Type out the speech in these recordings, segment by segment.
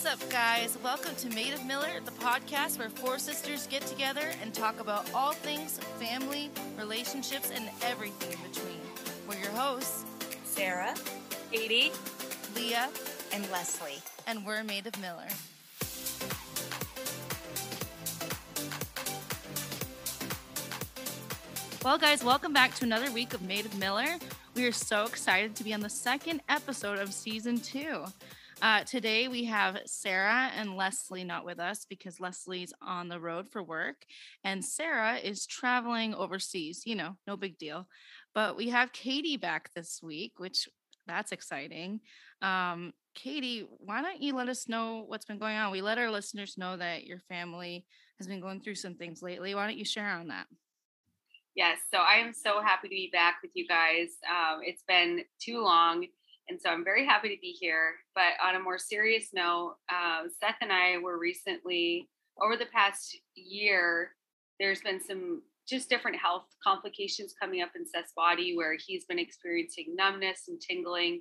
What's up, guys? Welcome to Made of Miller, the podcast where four sisters get together and talk about all things family, relationships, and everything in between. We're your hosts, Sarah, Katie, Leah, and Leslie. and we're Made of Miller. Well, guys, welcome back to another week of Made of Miller. We are so excited to be on the second episode of season two. Uh, today we have Sarah and Leslie not with us because Leslie's on the road for work and Sarah is traveling overseas. You know, no big deal. But we have Katie back this week, which that's exciting. Um, Katie, why don't you let us know what's been going on? We let our listeners know that your family has been going through some things lately. Why don't you share on that? Yes, so I am so happy to be back with you guys. Um, it's been too long, and so I'm very happy to be here. But on a more serious note, uh, Seth and I were recently, over the past year, there's been some just different health complications coming up in Seth's body where he's been experiencing numbness and tingling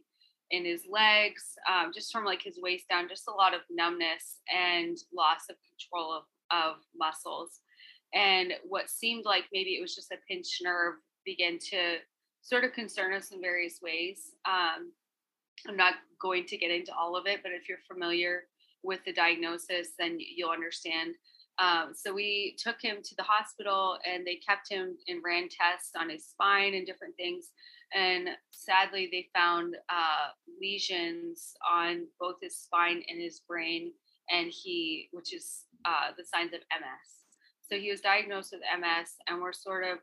in his legs, um, just from like his waist down, just a lot of numbness and loss of control of, of muscles and what seemed like maybe it was just a pinched nerve began to sort of concern us in various ways. Um, I'm not going to get into all of it, but if you're familiar with the diagnosis, then you'll understand. Um, so we took him to the hospital and they kept him and ran tests on his spine and different things. And sadly, they found uh, lesions on both his spine and his brain, and he, which is uh, the signs of MS. So he was diagnosed with MS, and we're sort of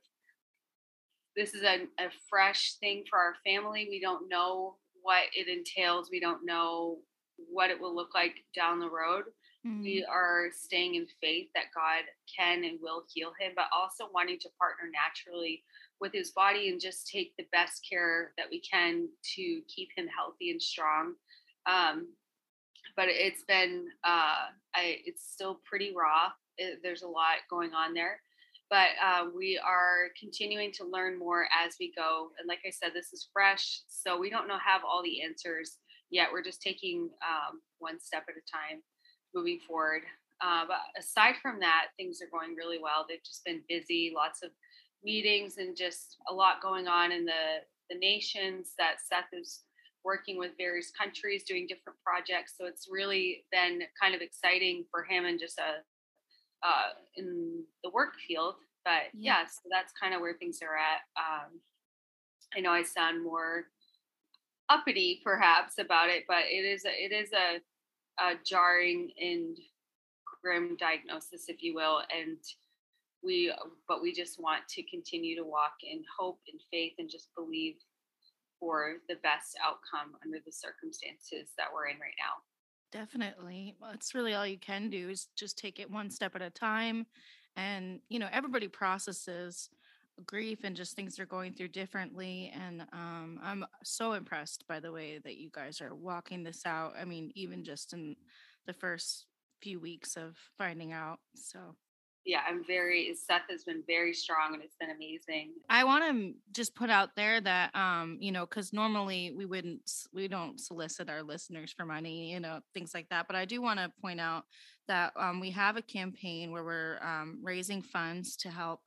this is a, a fresh thing for our family. We don't know what it entails. We don't know what it will look like down the road. Mm-hmm. We are staying in faith that God can and will heal him, but also wanting to partner naturally with his body and just take the best care that we can to keep him healthy and strong. Um, but it's been, uh, I, it's still pretty raw it, there's a lot going on there but uh, we are continuing to learn more as we go and like i said this is fresh so we don't know have all the answers yet we're just taking um, one step at a time moving forward uh, but aside from that things are going really well they've just been busy lots of meetings and just a lot going on in the the nations that seth is working with various countries doing different projects so it's really been kind of exciting for him and just a uh, in the work field. But yeah, yeah so that's kind of where things are at. Um, I know I sound more uppity perhaps about it, but it is a, it is a, a jarring and grim diagnosis, if you will, and we but we just want to continue to walk in hope and faith and just believe for the best outcome under the circumstances that we're in right now. Definitely. Well, really all you can do is just take it one step at a time. And, you know, everybody processes grief and just things they're going through differently. And um, I'm so impressed by the way that you guys are walking this out. I mean, even just in the first few weeks of finding out. So yeah, I'm very Seth has been very strong and it's been amazing. I want to just put out there that um, you know, cuz normally we wouldn't we don't solicit our listeners for money, you know, things like that, but I do want to point out that um we have a campaign where we're um raising funds to help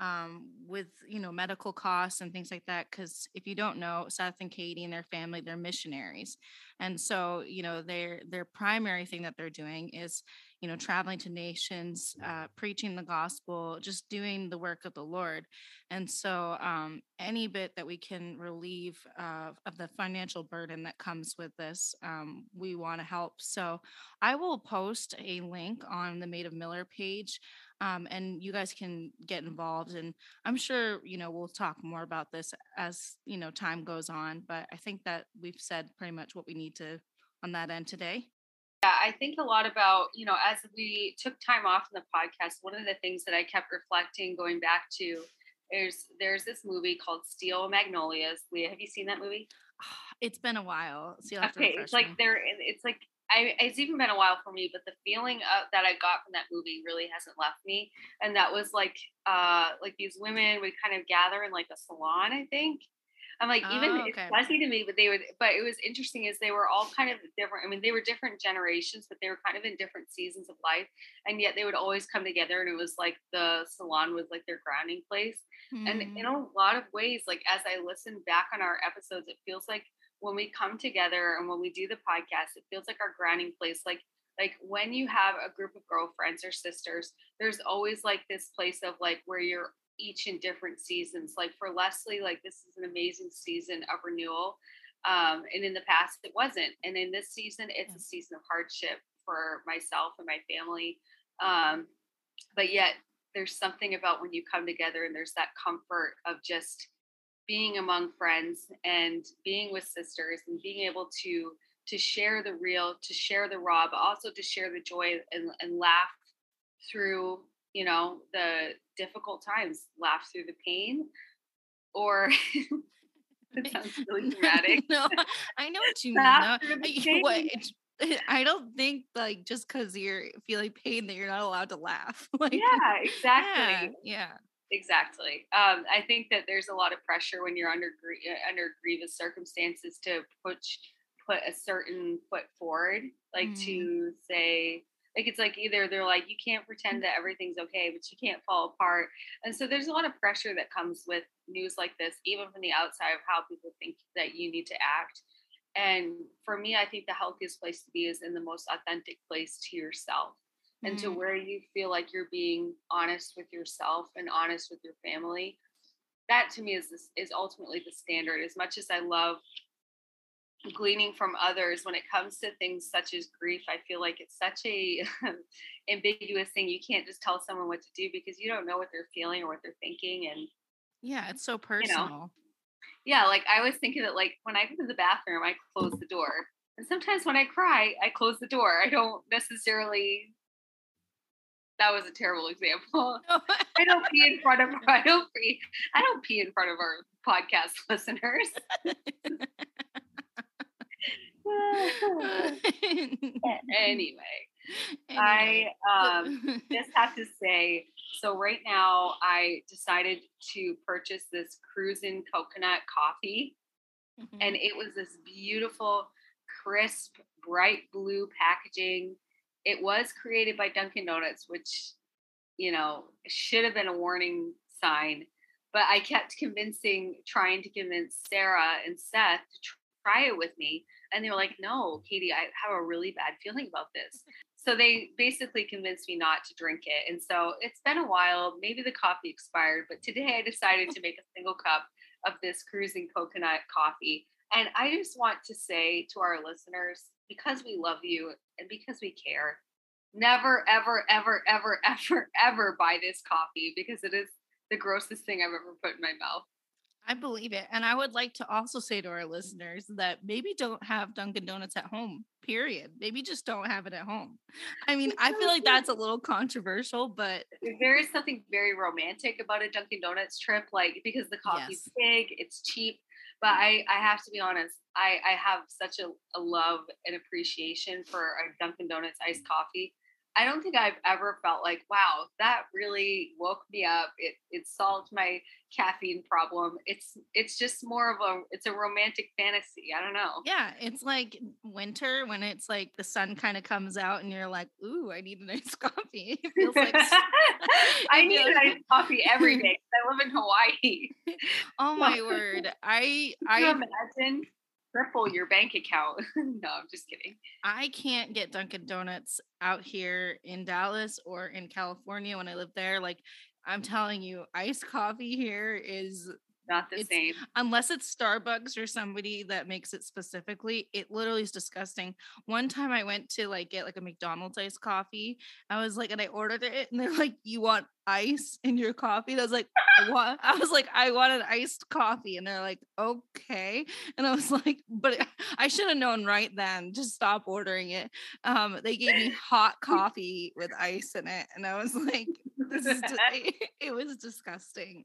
um, with you know medical costs and things like that because if you don't know seth and katie and their family they're missionaries and so you know their their primary thing that they're doing is you know, traveling to nations, uh, preaching the gospel, just doing the work of the Lord. And so, um, any bit that we can relieve uh, of the financial burden that comes with this, um, we want to help. So, I will post a link on the Made of Miller page. Um, and you guys can get involved and i'm sure you know we'll talk more about this as you know time goes on but i think that we've said pretty much what we need to on that end today yeah, I think a lot about, you know, as we took time off in the podcast, one of the things that I kept reflecting going back to is there's this movie called Steel Magnolias. Leah, have you seen that movie? It's been a while. So okay, it's like there, it's like I, it's even been a while for me, but the feeling of, that I got from that movie really hasn't left me. And that was like, uh, like these women would kind of gather in like a salon, I think, I'm like, even Oh, it's okay. messy to me, but they would. But it was interesting is they were all kind of different. I mean, they were different generations, but they were kind of in different seasons of life, and yet they would always come together, and it was like the salon was like their grounding place. And in Mhm. a lot of ways, like as I listen back on our episodes, it feels like when we come together and when we do the podcast, it feels like our grounding place. Like like when you have a group of girlfriends or sisters, there's always like this place of like where you're each in different seasons. Like for Leslie, like this is an amazing season of renewal. Um, and in the past it wasn't. And in this season, it's a season of hardship for myself and my family. Um, but yet there's something about when you come together and there's that comfort of just being among friends and being with sisters and being able to to share the real to share the raw but also to share the joy and, and laugh through you know the difficult times laugh through the pain or it sounds really dramatic no, I know what you mean. Laugh though. through the I- what- it's- I don't think like just because you're feeling pain that you're not allowed to laugh. Like, yeah exactly yeah, yeah. exactly um, i think that there's a lot of pressure when you're under uh, under grievous circumstances to put put a certain foot forward like Mhm. to say like it's like either they're like you can't pretend that everything's okay but you can't fall apart. And so there's a lot of pressure that comes with news like this even from the outside of how people think that you need to act. And for me i think the healthiest place to be is in the most authentic place to yourself and to Mhm. where you feel like you're being honest with yourself and honest with your family. That to me is this, is ultimately the standard. As much as i love gleaning from others when it comes to things such as grief i feel like it's such a ambiguous thing. You can't just tell someone what to do because you don't know what they're feeling or what they're thinking and Yeah, it's so personal. yeah like i was thinking that like when i go to the bathroom i close the door. And sometimes when i cry i close the door. I don't necessarily that was a terrible example. I don't pee in front of I don't pee I don't pee in front of our podcast listeners. anyway, I um just have to say so right now I decided to purchase this cruisin coconut coffee Mm-hmm. and it was this beautiful crisp bright blue packaging. It was created by Dunkin Donuts which you know should have been a warning sign but I kept convincing, trying to convince Sarah and Seth to try it with me. And they were like, no, Katie, I have a really bad feeling about this. So they basically convinced me not to drink it. And so it's been a while. Maybe the coffee expired, but today I decided to make a single cup of this cruising coconut coffee. And I just want to say to our listeners, because we love you and because we care, never, ever, ever, ever, ever, ever buy this coffee because it is the grossest thing I've ever put in my mouth. I believe it. And I would like to also say to our listeners that maybe don't have Dunkin' Donuts at home, period. Maybe just don't have it at home. I mean, I feel like that's a little controversial, but There is something very romantic about a Dunkin' Donuts trip, like because the coffee's Yes. big, it's cheap. But I, I have to be honest, I, I have such a, a love and appreciation for a Dunkin' Donuts iced coffee. I don't think I've ever felt like, wow, that really woke me up. It it solved my caffeine problem. It's it's just more of a it's a romantic fantasy. I don't know. yeah, it's like winter when it's like the sun kind of comes out and you're like, ooh, I need a nice coffee. It feels like, I need a nice coffee every day. I live in Hawaii. oh my word. I, I imagine triple your bank account? no, I'm just kidding. I can't get Dunkin' Donuts out here in Dallas or in California when I live there. Like I'm telling you, iced coffee here is Not the It's- same. unless it's Starbucks or somebody that makes it specifically, it literally is disgusting. One time I went to like get like a McDonald's iced coffee. I was like, and I ordered it, and they're like, "You want ice in your coffee?" And I was like, I, want, I was like, I want an iced coffee, and they're like, okay. And I was like, but I should have known right then to stop ordering it. Um, they gave me hot coffee with ice in it, and I was like, this is it was disgusting.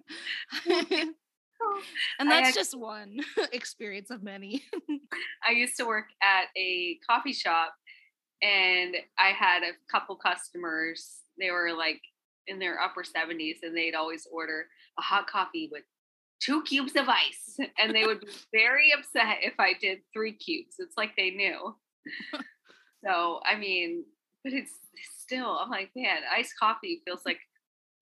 And that's act- just one experience of many. I used to work at a coffee shop and I had a couple customers. They were like in their upper 70s and they'd always order a hot coffee with two cubes of ice. And they would be very upset if I did three cubes. It's like they knew. so, I mean, but it's still, I'm like, man, iced coffee feels like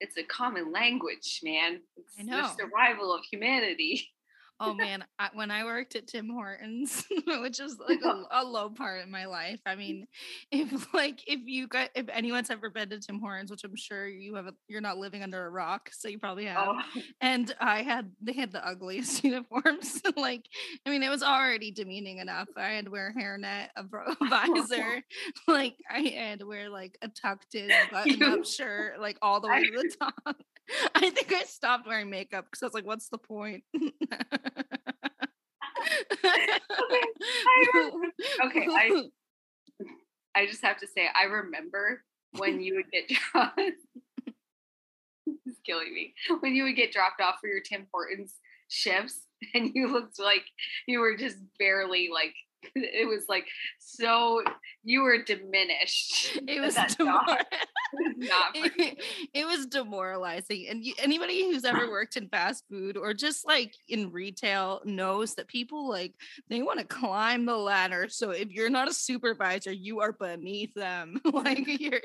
it's a common language, man. It's the survival of humanity. oh man, I, when I worked at Tim Hortons, which is like a, a, low part in my life. I mean, if like if you got if anyone's ever been to Tim Hortons, which I'm sure you have, you're not living under a rock, so you probably have. Oh. And I had they had the ugliest uniforms. like, I mean, it was already demeaning enough. I had to wear a hairnet, a, bro- visor, like I had to wear like a tucked in button up shirt, like all the way to the top. I think I stopped wearing makeup because I was like, what's the point? Okay, I, okay I, I just have to say, I remember when you would get dropped. this is killing me. When you would get dropped off for your Tim Hortons shifts, and you looked like you were just barely like it was like so you were diminished. It was demor- not it, it, was demoralizing. And you, anybody who's ever worked in fast food or just like in retail knows that people like they want to climb the ladder. So if you're not a supervisor, you are beneath them. like you're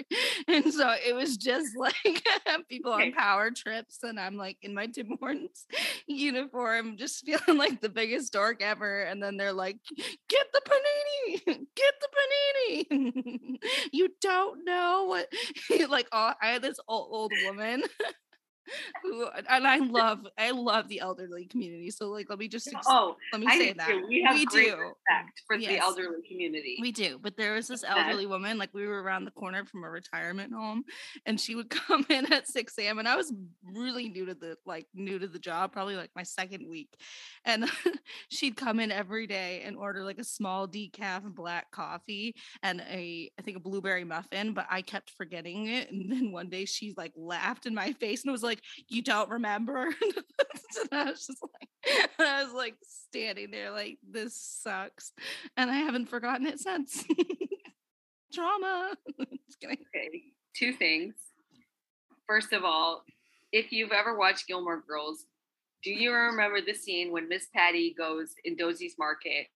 and so it was just like people on power trips and I'm like in my Tim Hortons uniform just feeling like the biggest dork ever and then they're like get the panini get the panini you don't know what like oh, I had this old, old woman who and I love I love the elderly community. So like let me just oh let me I say that too. we have we do. respect for yes, the elderly community. We do, but there was this elderly woman like we were around the corner from a retirement home, and she would come in at six a.m. and I was really new to the like new to the job, probably like my second week, and she'd come in every day and order like a small decaf black coffee and a I think a blueberry muffin, but I kept forgetting it, and then one day she like laughed in my face and was like like, you don't remember? and I was just like, I was like standing there like, this sucks. And I haven't forgotten it since. Drama. okay, two things. First of all, if you've ever watched Gilmore Girls, do you remember the scene when Miss Patty goes in Doose's Market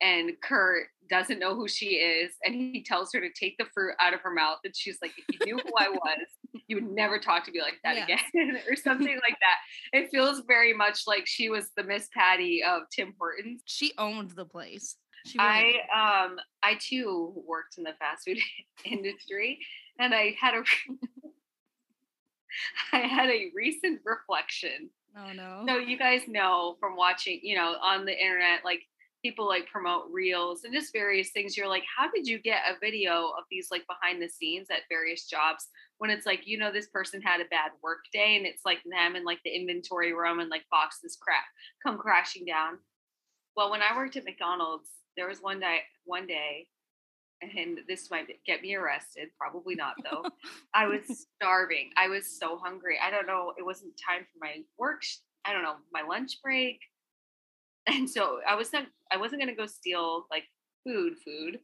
and Kirk doesn't know who she is and he tells her to take the fruit out of her mouth and she's like if you knew who I was you would never talk to me like that yes. again or something like that. It feels very much like she was the Miss Patty of Tim Hortons. She owned the place. Really I um I too worked in the fast food industry and I had a I had a recent reflection. Oh no. So you guys know from watching, you know, on the internet, like people like promote reels and just various things you're like how did you get a video of these like behind the scenes at various jobs when it's like you know this person had a bad work day and it's like them in like the inventory room and like boxes crap come crashing down? Well when i worked at mcdonald's there was one day one day and this might get me arrested probably not though i was starving. I was so hungry. I don't know it wasn't time for my work i don't know my lunch break and so I was not I wasn't gonna go steal like food food.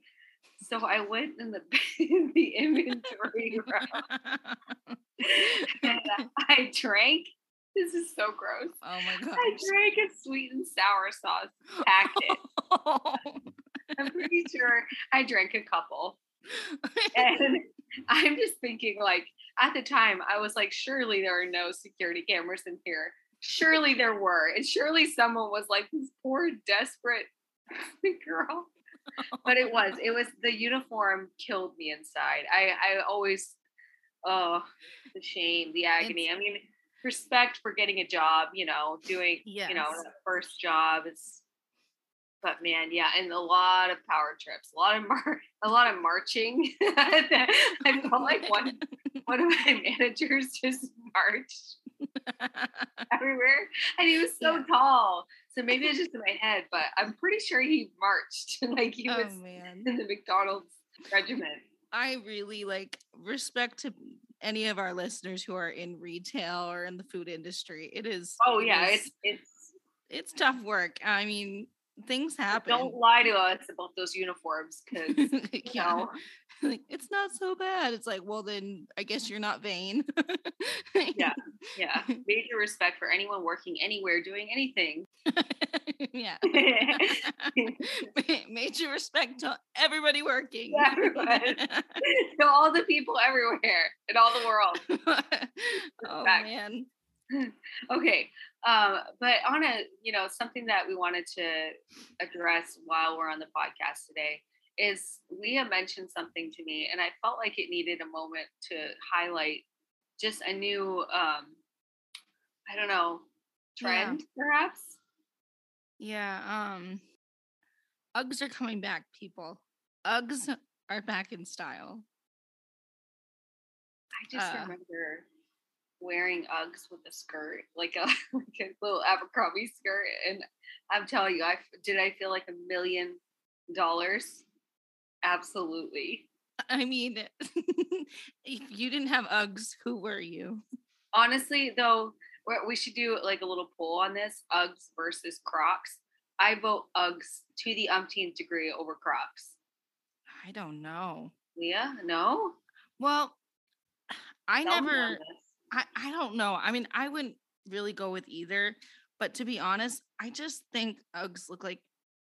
So I went in the in the inventory room. and uh, I drank. This is so gross. Oh my god! I drank a sweet and sour sauce packet. Oh. I'm pretty sure I drank a couple. and I'm just thinking, like, at the time, I was like, surely there are no security cameras in here surely there were. And surely someone was like, this poor, desperate girl. But it was, it was the uniform killed me inside. I, I always, oh, the shame, the agony. It's, I mean, respect for getting a job, you know, doing, yes. you know, the first job is, but man, yeah, and a lot of power trips, a lot of mar- a lot of marching. I felt like one one of my managers just marched everywhere. And he was so yeah. tall. So maybe it's just in my head, but I'm pretty sure he marched like he oh, was man. in the McDonald's regiment. I really like respect to any of our listeners who are in retail or in the food industry. It is Oh yeah, is, it's it's it's tough work. I mean, things happen. Don't lie to us about those uniforms because you yeah. know like, it's not so bad. It's like, well, then I guess you're not vain. yeah. Yeah. Major respect for anyone working anywhere, doing anything. yeah. Major respect to everybody working. Yeah, everyone. to all the people everywhere in all the world. oh man. okay. Um, but on a, you know, something that we wanted to address while we're on the podcast today is Leah mentioned something to me and I felt like it needed a moment to highlight just a new um I don't know, trend yeah. perhaps. Yeah, um Uggs are coming back, people. Uggs are back in style. I just uh, remember wearing Uggs with a skirt, like a like a little Abercrombie skirt, and I'm telling you, I did I feel like a million dollars. Absolutely. I mean, if you didn't have Uggs, who were you? Honestly, though, we should do like a little poll on this: Uggs versus Crocs. I vote Uggs to the umpteenth degree over Crocs. I don't know. Leah, no. Well, I Tell never. I, I don't know. I mean, I wouldn't really go with either, but to be honest, I just think Uggs look like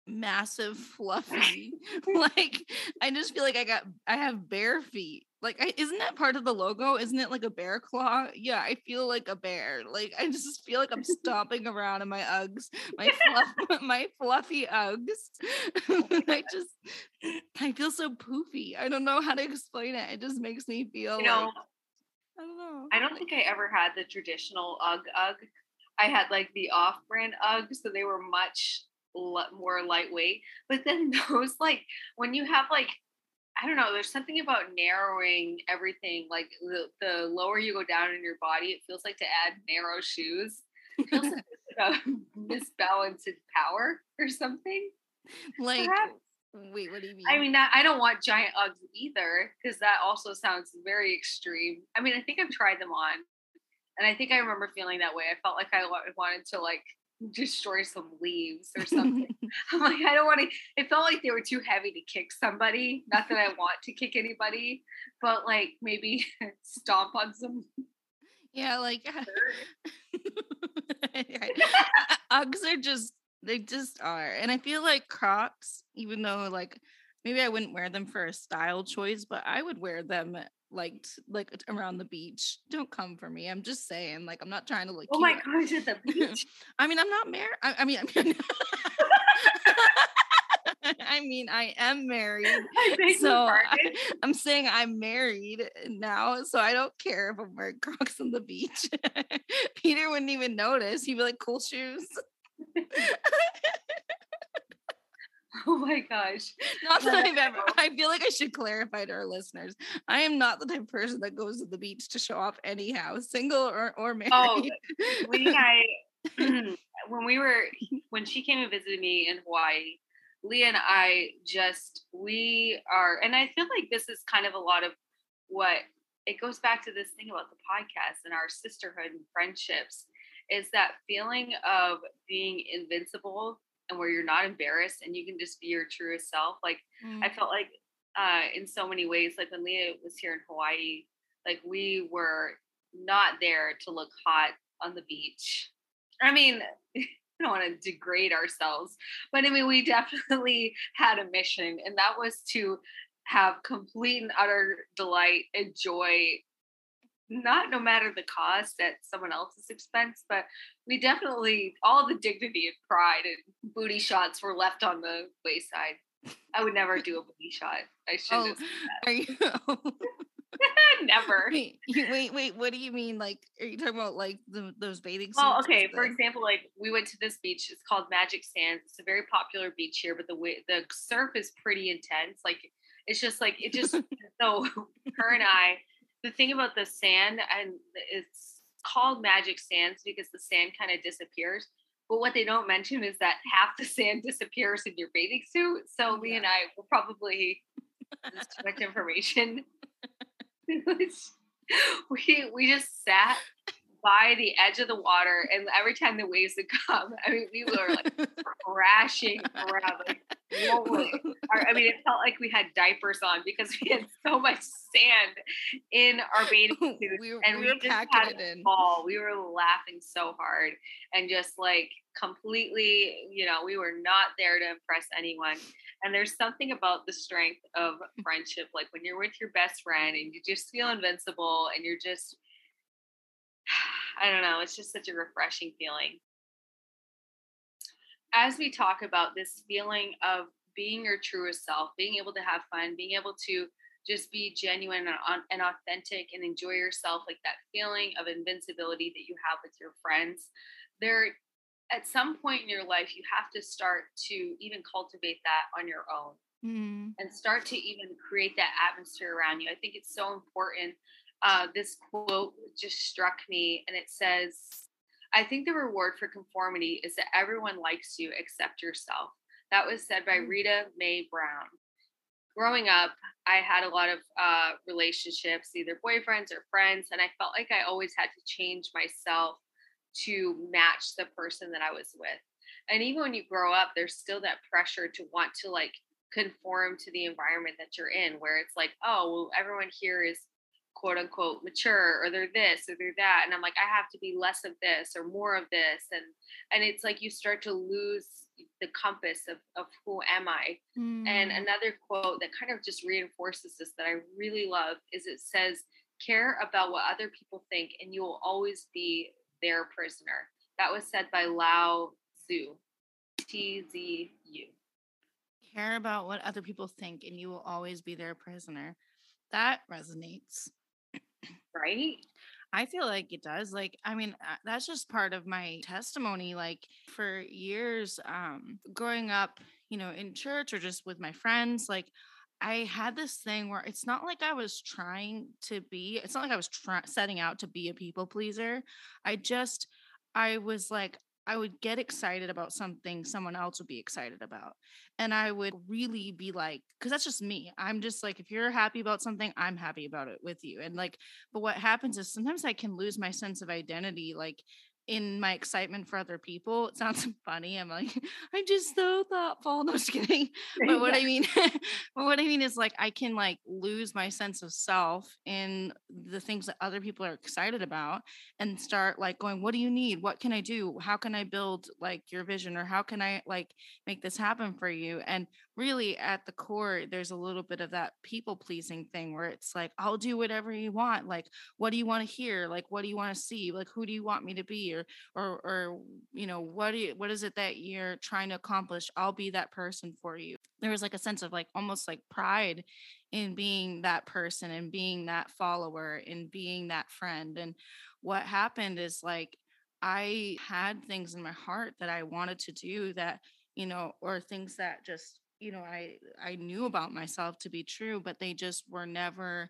massive fluffy. like I just feel like I got I have bare feet. Like I, isn't that part of the logo? Isn't it like a bear claw? Yeah, I feel like a bear. Like I just feel like I'm stomping around in my Uggs, my fluff, my fluffy Uggs. I just I feel so poofy. I don't know how to explain it. It just makes me feel you know, like I don't know. I don't think I ever had the traditional UGG UGG. I had like the off-brand UGG, so they were much more lightweight. But then those like when you have like I don't know, there's something about narrowing everything. Like the, the lower you go down in your body, it feels like to add narrow shoes. It feels like a misbalanced power or something. Like Perhaps. Wait, what do you mean? I mean, I don't want giant Uggs either because that also sounds very extreme. I mean, I think I've tried them on, and I think I remember feeling that way. I felt like I wanted to like destroy some leaves or something. I'm like, I don't want to. It felt like they were too heavy to kick somebody. Not that I want to kick anybody, but like maybe stomp on some. Yeah, like Uggs are just they just are. And I feel like Crocs, even though like maybe I wouldn't wear them for a style choice, but I would wear them uh, like like around the beach. Don't come for me. I'm just saying, like I'm not trying to look. Oh my gosh, at the beach. I mean, I'm not married. I, I, mean, I mean, I mean, I am married. I so I, am saying I'm married now, so I don't care if I'm wearing Crocs on the beach. Peter wouldn't even notice. He'd be like, "Cool shoes." oh my gosh. Not that I've ever, I feel like I should clarify to our listeners. I am not the type of person that goes to the beach to show off anyhow, single or, or oh, married. Oh, we, I, when we were, when she came and visited me in Hawaii, Leah and I just, we are, and I feel like this is kind of a lot of what it goes back to this thing about the podcast and our sisterhood and friendships is that feeling of being invincible and where you're not embarrassed and you can just be your truest self. Like mm. I felt like uh, in so many ways, like when Leah was here in Hawaii, like we were not there to look hot on the beach. I mean, I don't want to degrade ourselves, but I mean, we definitely had a mission, and that was to have complete and utter delight and joy not no matter the cost at someone else's expense, but we definitely all the dignity and pride and booty shots were left on the wayside. I would never do a booty shot. I should. Oh, are you? Never. Wait, wait, wait. What do you mean? Like, are you talking about like the, those bathing suits? Oh, okay. For example, like we went to this beach. It's called Magic Sands. It's a very popular beach here, but the way the surf is pretty intense. Like, it's just like it just. so her and I the thing about the sand and it's called magic sands because the sand kind of disappears but what they don't mention is that half the sand disappears in your bathing suit so Lee and i will probably there's too much information. We we just sat by the edge of the water and every time the waves would come i mean we were like crashing around like our, I mean, it felt like we had diapers on because we had so much sand in our bathing suits, we, were- and we we, just had it a in. ball. We were laughing so hard and just like completely, you know, we were not there to impress anyone. And there's something about the strength of friendship, like when you're with your best friend and you just feel invincible and you're just, I don't know, it's just such a refreshing feeling. As we talk about this feeling of being your truest self, being able to have fun, being able to just be genuine and, and authentic and enjoy yourself, like that feeling of invincibility that you have with your friends, there at some point in your life, you have to start to even cultivate that on your own Mm, and start to even create that atmosphere around you. I think it's so important. Uh, this quote just struck me, and it says, I think the reward for conformity is that everyone likes you except yourself. That was said by Mm. Rita Mae Brown. Growing up, I had a lot of uh, relationships, either boyfriends or friends, and I felt like I always had to change myself to match the person that I was with. And even when you grow up, there's still that pressure to want to like conform to the environment that you're in where it's like oh well everyone here is quote unquote mature or they're this or they're that and i'm like i have to be less of this or more of this and and it's like you start to lose the compass of, of who am i and mm, another quote that kind of just reinforces this that i really love is it says care about what other people think and you will always be their prisoner that was said by lao tzu t-z-u care about what other people think and you will always be their prisoner. That resonates. Right I feel like it does. Like, I mean, uh, that's just part of my testimony. Like, for years, um, growing up, you know, in church or just with my friends, like, I had this thing where it's not like I was trying to be, it's not like I was try- setting out to be a people pleaser. I just, I was like, I would get excited about something someone else would be excited about. And I would really be like, because that's just me. I'm just like, if you're happy about something, I'm happy about it with you. And like, but what happens is sometimes I can lose my sense of identity, like in my excitement for other people. It sounds funny. I'm like, I'm just so thoughtful. No, just kidding. But what I mean, but what I mean is like I can like lose my sense of self in the things that other people are excited about and start like going, what do you need? What can I do? How can I build like your vision or how can I like make this happen for you? And really at the core, there's a little bit of that people pleasing thing where it's like, I'll do whatever you want. Like, what do you want to hear? Like, what do you want to see? Like, who do you want me to be? Or, or, or, you know, what do you, what is it that you're trying to accomplish? I'll be that person for you. There was like a sense of like almost like pride in being that person and being that follower and being that friend. And what happened is like, I had things in my heart that I wanted to do that, you know, or things that just, you know, I I knew about myself to be true, but they just were never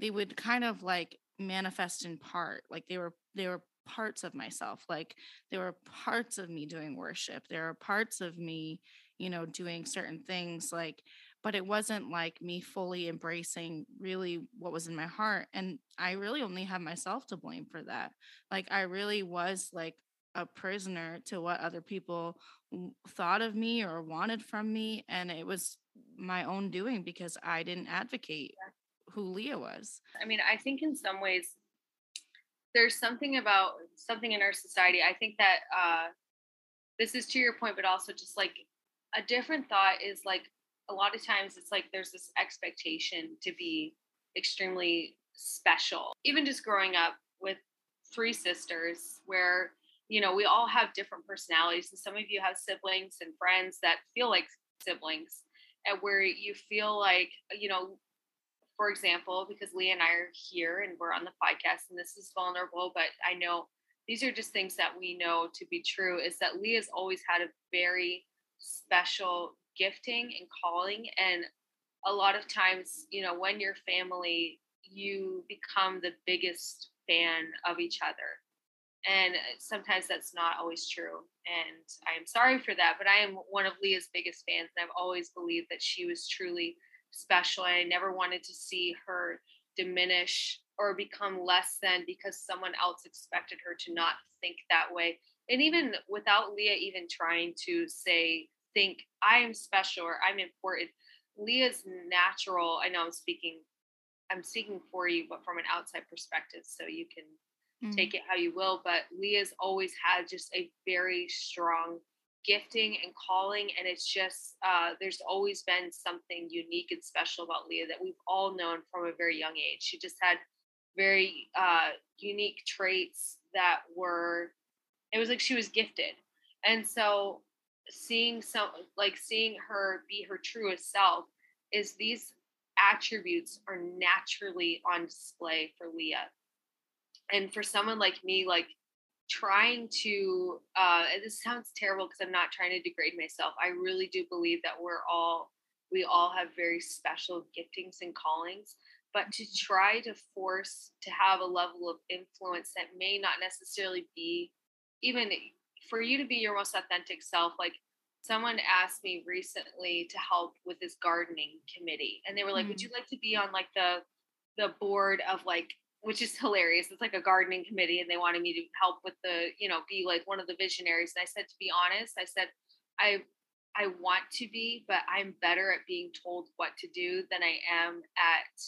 they would kind of like manifest in part. Like they were they were parts of myself. Like there were parts of me doing worship. There are parts of me, you know, doing certain things like but it wasn't like me fully embracing really what was in my heart and I really only have myself to blame for that like I really was like a prisoner to what other people thought of me or wanted from me and it was my own doing because I didn't advocate who Leah was. I mean, I think in some ways there's something about something in our society. I think that uh, this is to your point, but also just like a different thought is like a lot of times it's like there's this expectation to be extremely special. Even just growing up with three sisters, where you know we all have different personalities, and some of you have siblings and friends that feel like siblings, and where you feel like you know for example, because Leah and I are here and we're on the podcast and this is vulnerable, but I know these are just things that we know to be true is that Leah's always had a very special gifting and calling. And a lot of times, you know, when you're family, you become the biggest fan of each other. And uh, sometimes that's not always true. And I'm sorry for that, but I am one of Leah's biggest fans. And I've always believed that she was truly special. And I never wanted to see her diminish or become less than because someone else expected her to not think that way. And even without Leah even trying to say think I am special or I'm important. Leah's natural. I know I'm speaking. I'm speaking for you, but from an outside perspective, so you can mm-hmm. take it how you will. But Leah's always had just a very strong gifting and calling and it's just uh, there's always been something unique and special about leah that we've all known from a very young age. She just had very uh, unique traits that were it was like she was gifted. And so seeing some like seeing her be her truest self is these attributes are naturally on display for leah. And for someone like me like trying to uh this sounds terrible because i'm not trying to degrade myself i really do believe that we're all we all have very special giftings and callings but to mm-hmm. try to force to have a level of influence that may not necessarily be even for you to be your most authentic self like someone asked me recently to help with this gardening committee and they were like mm-hmm. would you like to be on like the the board of like which is hilarious. It's like a gardening committee, and they wanted me to help with the, you know, be like one of the visionaries. And I said, to be honest, I said, I I want to be, but I'm better at being told what to do than I am at,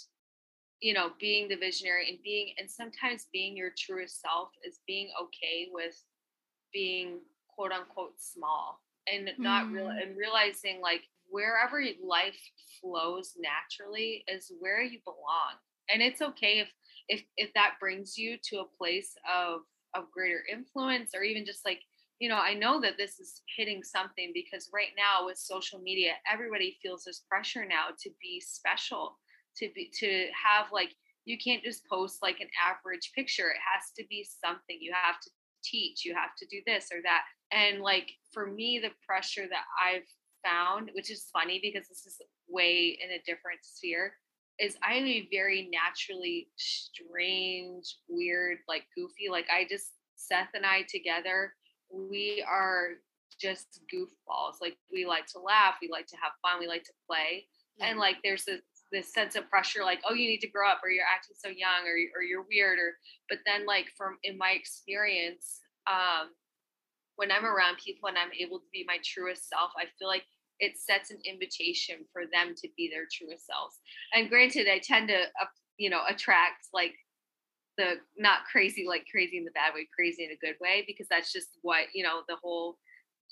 you know, being the visionary and being and sometimes being your truest self is being okay with being quote unquote small and not real mm. and realizing like wherever life flows naturally is where you belong. And it's okay if if if that brings you to a place of of greater influence or even just like you know i know that this is hitting something because right now with social media everybody feels this pressure now to be special to be to have like you can't just post like an average picture. It has to be something. You have to teach. You have to do this or that. And like for me the pressure that i've found which is funny because this is way in a different sphere is I'm a very naturally strange, weird, like goofy. Like I just Seth and I together, we are just goofballs. Like we like to laugh, we like to have fun, we like to play. Yeah. And like there's this this sense of pressure, like, oh, you need to grow up or you're acting so young or or you're weird or but then like from in my experience, um, when I'm around people and I'm able to be my truest self, I feel like it sets an invitation for them to be their truest selves. And granted, I tend to, uh, you know, attract like the not crazy, like crazy in the bad way, crazy in a good way, because that's just what, you know, the whole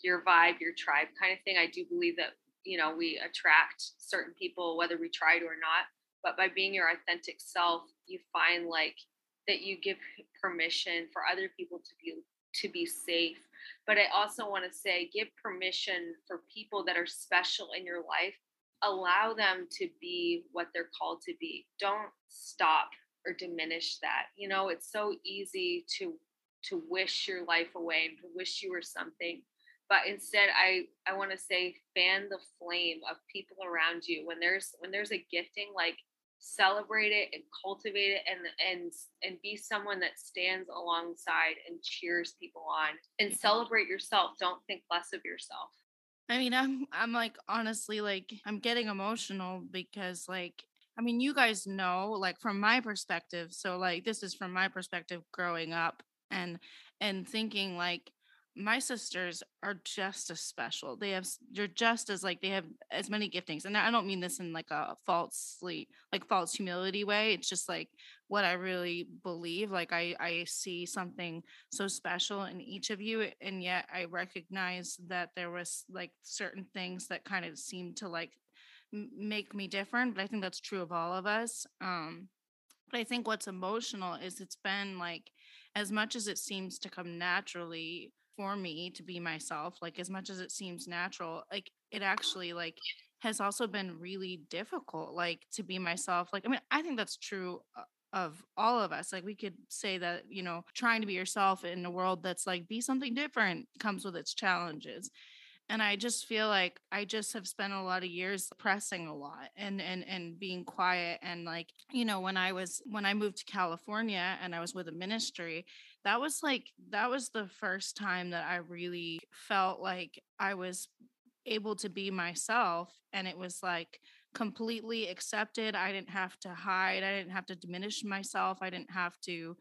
your vibe, your tribe kind of thing. I do believe that, you know, we attract certain people, whether we try to or not. But by being your authentic self, you find like that you give permission for other people to be to be safe but I also want to say give permission for people that are special in your life. Allow them to be what they're called to be. Don't stop or diminish that. You know, it's so easy to to wish your life away and to wish you were something. But instead I I want to say fan the flame of people around you. When there's when there's a gifting like celebrate it and cultivate it and and and be someone that stands alongside and cheers people on and mm-hmm. celebrate yourself don't think less of yourself. I mean i'm i'm like honestly like i'm getting emotional because like i mean you guys know like from my perspective so like this is from my perspective growing up and and thinking like my sisters are just as special. They have you're just as like they have as many giftings. And I don't mean this in like a falsely like false humility way. It's just like what I really believe. Like I I see something so special in each of you and yet I recognize that there was like certain things that kind of seemed to like make me different, but I think that's true of all of us. Um but I think what's emotional is it's been like as much as it seems to come naturally for me to be myself like as much as it seems natural like it actually like has also been really difficult like to be myself like i mean i think that's true uh, of all of us like we could say that you know trying to be yourself in a world that's like be something different comes with its challenges and i just feel like i just have spent a lot of years pressing a lot and and and being quiet and like you know when i was when i moved to california and i was with a ministry that was like that was the first time that I really felt like I was able to be myself and it was like completely accepted. I didn't have to hide. I didn't have to diminish myself. I didn't have to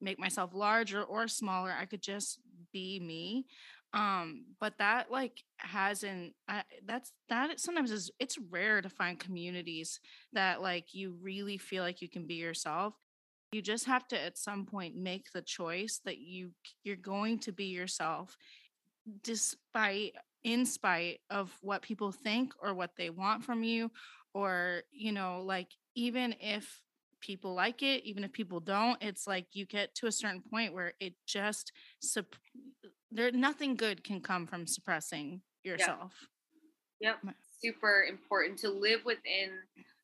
make myself larger or smaller. I could just be me. um but that like hasn't I, that's that sometimes is it's rare to find communities that like you really feel like you can be yourself you just have to at some point make the choice that you you're going to be yourself despite in spite of what people think or what they want from you or you know like even if people like it even if people don't it's like you get to a certain point where it just sup- there nothing good can come from suppressing yourself yep, yep. super important to live within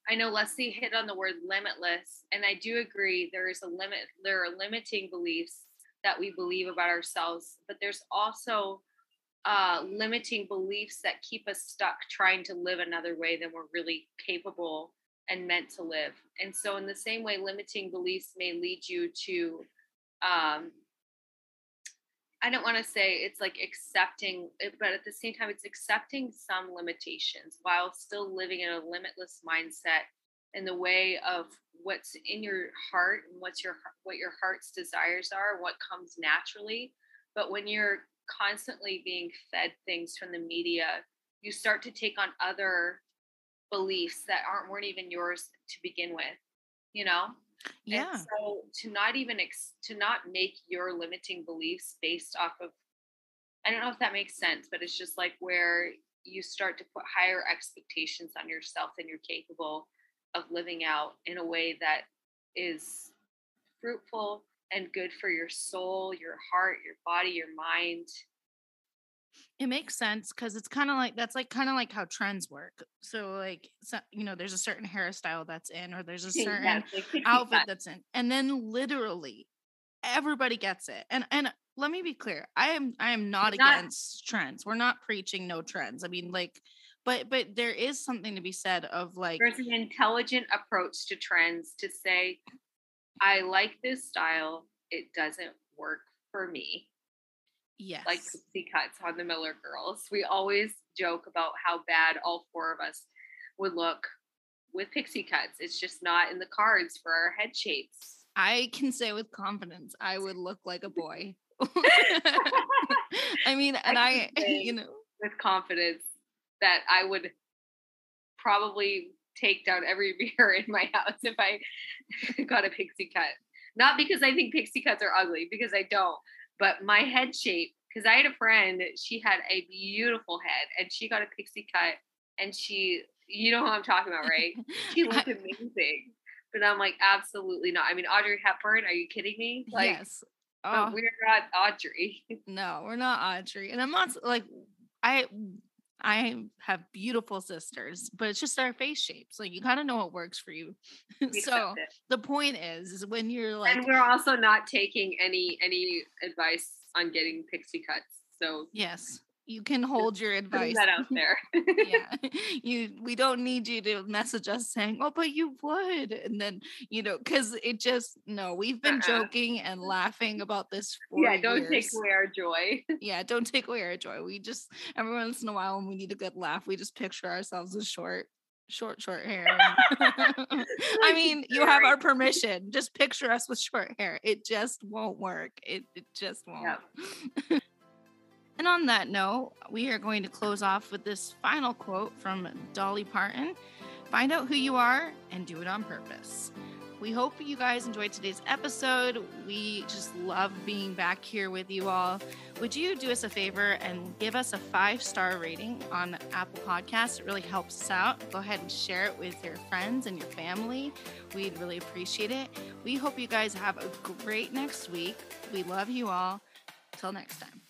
i know leslie hit on the word limitless and i do agree there is a limit there are limiting beliefs that we believe about ourselves but there's also uh, limiting beliefs that keep us stuck trying to live another way than we're really capable and meant to live. And so, in the same way, limiting beliefs may lead you to, um, I don't want to say it's like accepting eh, but at the same time, it's accepting some limitations while still living in a limitless mindset in the way of what's in your heart and what's your what your heart's desires are, what comes naturally. But when you're constantly being fed things from the media, you start to take on other beliefs that aren't weren't even yours to begin with you know yeah. and so to not even ex- to not make your limiting beliefs based off of i don't know if that makes sense but it's just like where you start to put higher expectations on yourself than you're capable of living out in a way that is fruitful and good for your soul your heart your body your mind it makes sense because it's kind of like that's like kind of like how trends work. So like so, you know, there's a certain hairstyle that's in, or there's a certain yes, outfit that's in, and then literally everybody gets it. And and let me be clear, I am I am not, not against trends. We're not preaching no trends. I mean, like, but but there is something to be said of like there's an intelligent approach to trends to say, I like this style. It doesn't work for me Yes. Like pixie cuts on the Miller girls. We always joke about how bad all four of us would look with pixie cuts. It's just not in the cards for our head shapes. I can say with confidence, I would look like a boy. I mean, and I, I you know, with confidence that I would probably take down every mirror in my house if I got a pixie cut. Not because I think pixie cuts are ugly, because I don't, but my head shape, because I had a friend, she had a beautiful head and she got a pixie cut and she, you know who I'm talking about, right? She looked amazing. But I'm like, absolutely not. I mean, Audrey Hepburn, are you kidding me? Like, yes. Oh. we're not Audrey. No, we're not Audrey. And I'm not like, I I have beautiful sisters, but it's just our face shapes. Like you kind of know what works for you. so the point is, is when you're like, and we're also not taking any any advice on getting pixie cuts. So yes, you can hold your advice that out there. Yeah. You we don't need you to message us saying oh but you would and then you know because it just no we've been uh-uh. joking and laughing about this yeah don't years. take away our joy. Yeah don't take away our joy. We just every once in a while when we need a good laugh we just picture ourselves as short short short hair i mean you have our permission. Just picture us with short hair. It just won't work. It, it just won't. Yep. And on that note, we are going to close off with this final quote from Dolly Parton Find out who you are and do it on purpose. We hope you guys enjoyed today's episode. We just love being back here with you all. Would you do us a favor and give us a five star rating on Apple Podcasts? It really helps us out. Go ahead and share it with your friends and your family. We'd really appreciate it. We hope you guys have a great next week. We love you all. Till next time.